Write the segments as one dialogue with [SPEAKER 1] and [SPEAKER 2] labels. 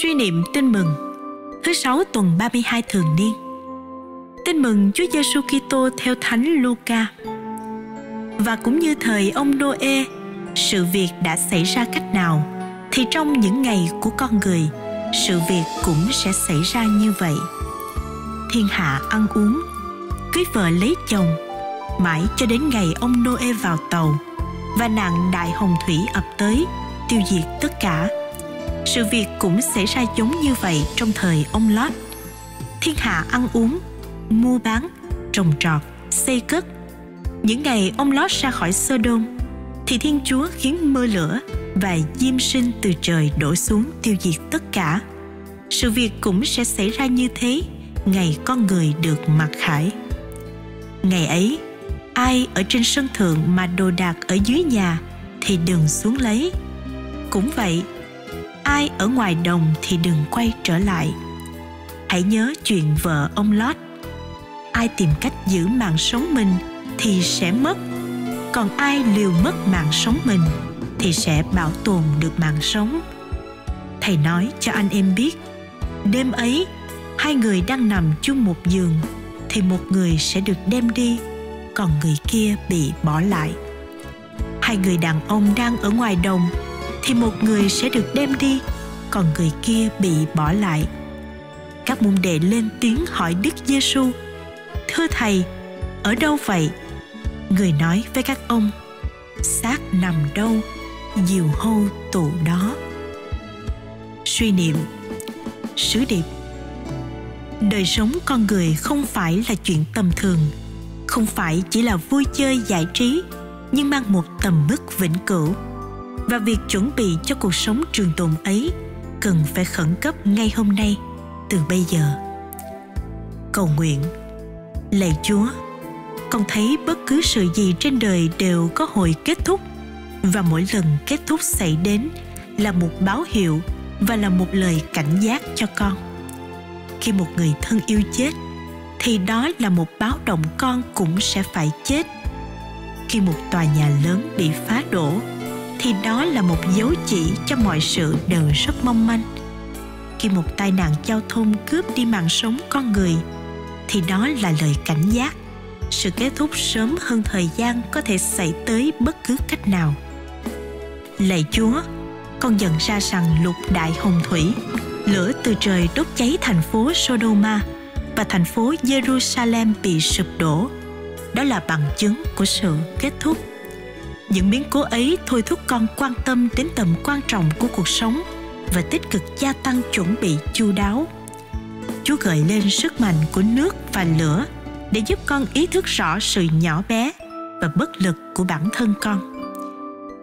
[SPEAKER 1] Suy niệm tin mừng Thứ sáu tuần 32 thường niên Tin mừng Chúa Giêsu Kitô theo Thánh Luca. Và cũng như thời ông Noe, sự việc đã xảy ra cách nào thì trong những ngày của con người, sự việc cũng sẽ xảy ra như vậy. Thiên hạ ăn uống, cưới vợ lấy chồng, mãi cho đến ngày ông Noe vào tàu và nạn đại hồng thủy ập tới tiêu diệt tất cả sự việc cũng xảy ra giống như vậy trong thời ông Lót. Thiên hạ ăn uống, mua bán, trồng trọt, xây cất. Những ngày ông Lót ra khỏi Sodom, thì Thiên Chúa khiến mưa lửa và diêm sinh từ trời đổ xuống tiêu diệt tất cả. Sự việc cũng sẽ xảy ra như thế ngày con người được mặc khải. Ngày ấy, ai ở trên sân thượng mà đồ đạc ở dưới nhà thì đừng xuống lấy. Cũng vậy, ai ở ngoài đồng thì đừng quay trở lại. Hãy nhớ chuyện vợ ông lót. Ai tìm cách giữ mạng sống mình thì sẽ mất. Còn ai liều mất mạng sống mình thì sẽ bảo tồn được mạng sống. Thầy nói cho anh em biết, đêm ấy, hai người đang nằm chung một giường thì một người sẽ được đem đi, còn người kia bị bỏ lại. Hai người đàn ông đang ở ngoài đồng thì một người sẽ được đem đi, còn người kia bị bỏ lại. Các môn đệ lên tiếng hỏi đức giêsu thưa thầy, ở đâu vậy? Người nói với các ông, xác nằm đâu, diều hâu tụ đó. Suy niệm, sứ điệp, đời sống con người không phải là chuyện tầm thường, không phải chỉ là vui chơi giải trí, nhưng mang một tầm mức vĩnh cửu và việc chuẩn bị cho cuộc sống trường tồn ấy cần phải khẩn cấp ngay hôm nay, từ bây giờ. Cầu nguyện, lạy chúa, con thấy bất cứ sự gì trên đời đều có hồi kết thúc và mỗi lần kết thúc xảy đến là một báo hiệu và là một lời cảnh giác cho con. Khi một người thân yêu chết, thì đó là một báo động con cũng sẽ phải chết. Khi một tòa nhà lớn bị phá đổ thì đó là một dấu chỉ cho mọi sự đều rất mong manh. Khi một tai nạn giao thông cướp đi mạng sống con người, thì đó là lời cảnh giác. Sự kết thúc sớm hơn thời gian có thể xảy tới bất cứ cách nào. Lạy chúa, con nhận ra rằng lục đại hồng thủy, lửa từ trời đốt cháy thành phố sodoma và thành phố jerusalem bị sụp đổ. Đó là bằng chứng của sự kết thúc những biến cố ấy thôi thúc con quan tâm đến tầm quan trọng của cuộc sống và tích cực gia tăng chuẩn bị chu đáo. Chúa gợi lên sức mạnh của nước và lửa để giúp con ý thức rõ sự nhỏ bé và bất lực của bản thân con.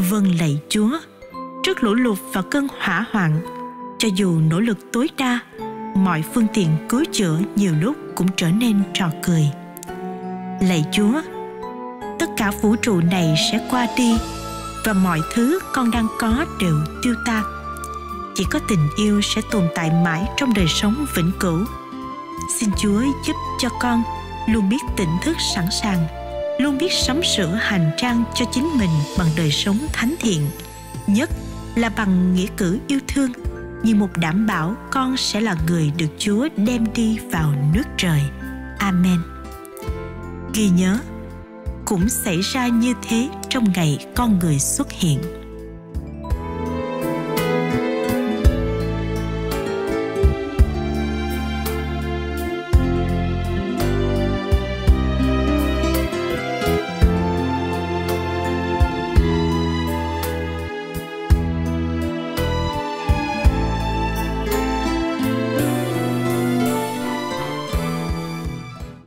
[SPEAKER 1] Vâng lạy chúa, trước lũ lụt và cơn hỏa hoạn, cho dù nỗ lực tối đa, mọi phương tiện cứu chữa nhiều lúc cũng trở nên trò cười. Lạy chúa cả vũ trụ này sẽ qua đi và mọi thứ con đang có đều tiêu tan chỉ có tình yêu sẽ tồn tại mãi trong đời sống vĩnh cửu. Xin chúa giúp cho con luôn biết tỉnh thức sẵn sàng, luôn biết sắm sửa hành trang cho chính mình bằng đời sống thánh thiện, nhất là bằng nghĩa cử yêu thương, như một đảm bảo con sẽ là người được chúa đem đi vào nước trời. Amen. Ghi nhớ cũng xảy ra như thế trong ngày con người xuất hiện.